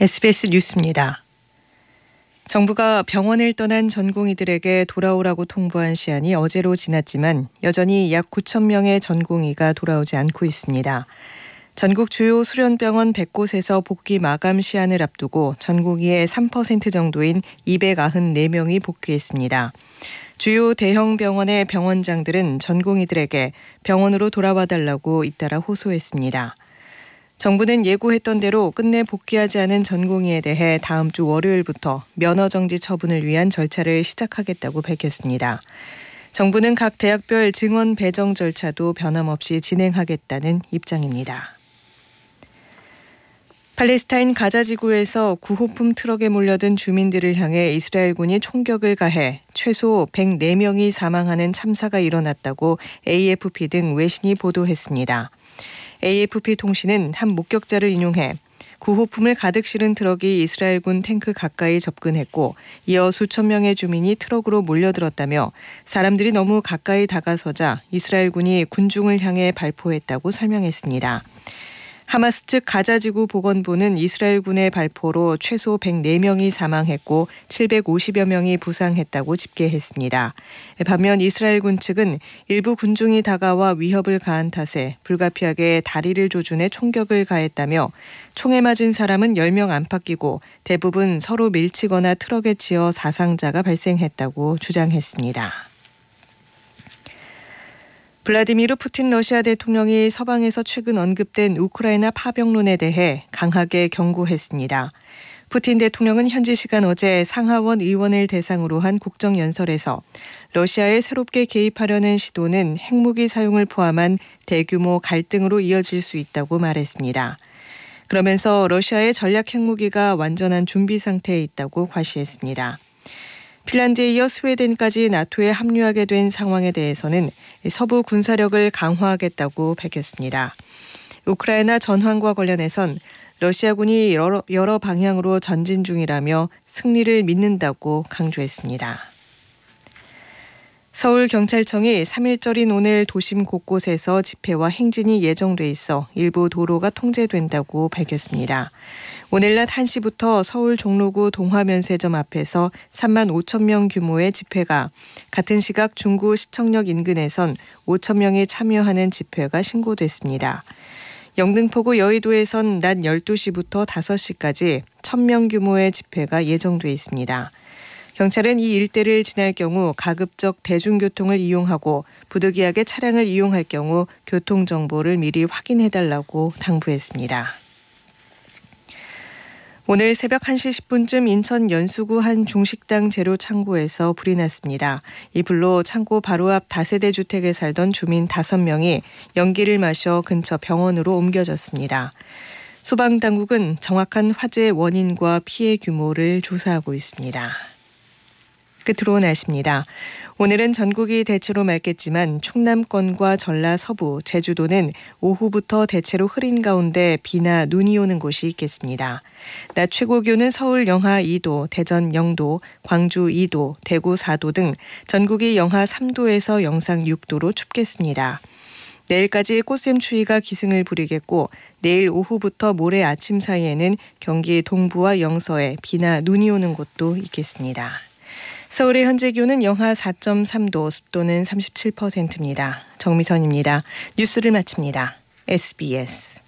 SBS 뉴스입니다. 정부가 병원을 떠난 전공의들에게 돌아오라고 통보한 시한이 어제로 지났지만 여전히 약 9천 명의 전공의가 돌아오지 않고 있습니다. 전국 주요 수련병원 100곳에서 복귀 마감 시한을 앞두고 전공의의 3% 정도인 294명이 복귀했습니다. 주요 대형 병원의 병원장들은 전공의들에게 병원으로 돌아와 달라고 잇따라 호소했습니다. 정부는 예고했던 대로 끝내 복귀하지 않은 전공의에 대해 다음 주 월요일부터 면허 정지 처분을 위한 절차를 시작하겠다고 밝혔습니다. 정부는 각 대학별 증원 배정 절차도 변함없이 진행하겠다는 입장입니다. 팔레스타인 가자 지구에서 구호품 트럭에 몰려든 주민들을 향해 이스라엘군이 총격을 가해 최소 104명이 사망하는 참사가 일어났다고 AFP 등 외신이 보도했습니다. AFP 통신은 한 목격자를 인용해 구호품을 가득 실은 트럭이 이스라엘군 탱크 가까이 접근했고 이어 수천 명의 주민이 트럭으로 몰려들었다며 사람들이 너무 가까이 다가서자 이스라엘군이 군중을 향해 발포했다고 설명했습니다. 하마스 측 가자지구 보건부는 이스라엘군의 발포로 최소 104명이 사망했고 750여 명이 부상했다고 집계했습니다. 반면 이스라엘군 측은 일부 군중이 다가와 위협을 가한 탓에 불가피하게 다리를 조준해 총격을 가했다며 총에 맞은 사람은 10명 안팎이고 대부분 서로 밀치거나 트럭에 치여 사상자가 발생했다고 주장했습니다. 블라디미르 푸틴 러시아 대통령이 서방에서 최근 언급된 우크라이나 파병론에 대해 강하게 경고했습니다. 푸틴 대통령은 현지 시간 어제 상하원 의원을 대상으로 한 국정연설에서 러시아에 새롭게 개입하려는 시도는 핵무기 사용을 포함한 대규모 갈등으로 이어질 수 있다고 말했습니다. 그러면서 러시아의 전략 핵무기가 완전한 준비 상태에 있다고 과시했습니다. 핀란드에 이어 스웨덴까지 나토에 합류하게 된 상황에 대해서는 서부 군사력을 강화하겠다고 밝혔습니다. 우크라이나 전황과 관련해선 러시아군이 여러, 여러 방향으로 전진 중이라며 승리를 믿는다고 강조했습니다. 서울경찰청이 3일절인 오늘 도심 곳곳에서 집회와 행진이 예정돼 있어 일부 도로가 통제된다고 밝혔습니다. 오늘 낮 1시부터 서울 종로구 동화면세점 앞에서 3만 5천 명 규모의 집회가 같은 시각 중구 시청역 인근에선 5천 명이 참여하는 집회가 신고됐습니다. 영등포구 여의도에선 낮 12시부터 5시까지 1000명 규모의 집회가 예정돼 있습니다. 경찰은 이 일대를 지날 경우 가급적 대중교통을 이용하고 부득이하게 차량을 이용할 경우 교통 정보를 미리 확인해 달라고 당부했습니다. 오늘 새벽 1시 10분쯤 인천 연수구 한 중식당 재료 창고에서 불이 났습니다. 이 불로 창고 바로 앞 다세대 주택에 살던 주민 5명이 연기를 마셔 근처 병원으로 옮겨졌습니다. 소방당국은 정확한 화재 원인과 피해 규모를 조사하고 있습니다. 끝으로 날씨입니다. 오늘은 전국이 대체로 맑겠지만 충남권과 전라 서부, 제주도는 오후부터 대체로 흐린 가운데 비나 눈이 오는 곳이 있겠습니다. 낮 최고 기온은 서울 영하 2도, 대전 0도, 광주 2도, 대구 4도 등 전국이 영하 3도에서 영상 6도로 춥겠습니다. 내일까지 꽃샘 추위가 기승을 부리겠고 내일 오후부터 모레 아침 사이에는 경기 동부와 영서에 비나 눈이 오는 곳도 있겠습니다. 서울의 현재 기온은 영하 4.3도, 습도는 37%입니다. 정미선입니다. 뉴스를 마칩니다. SBS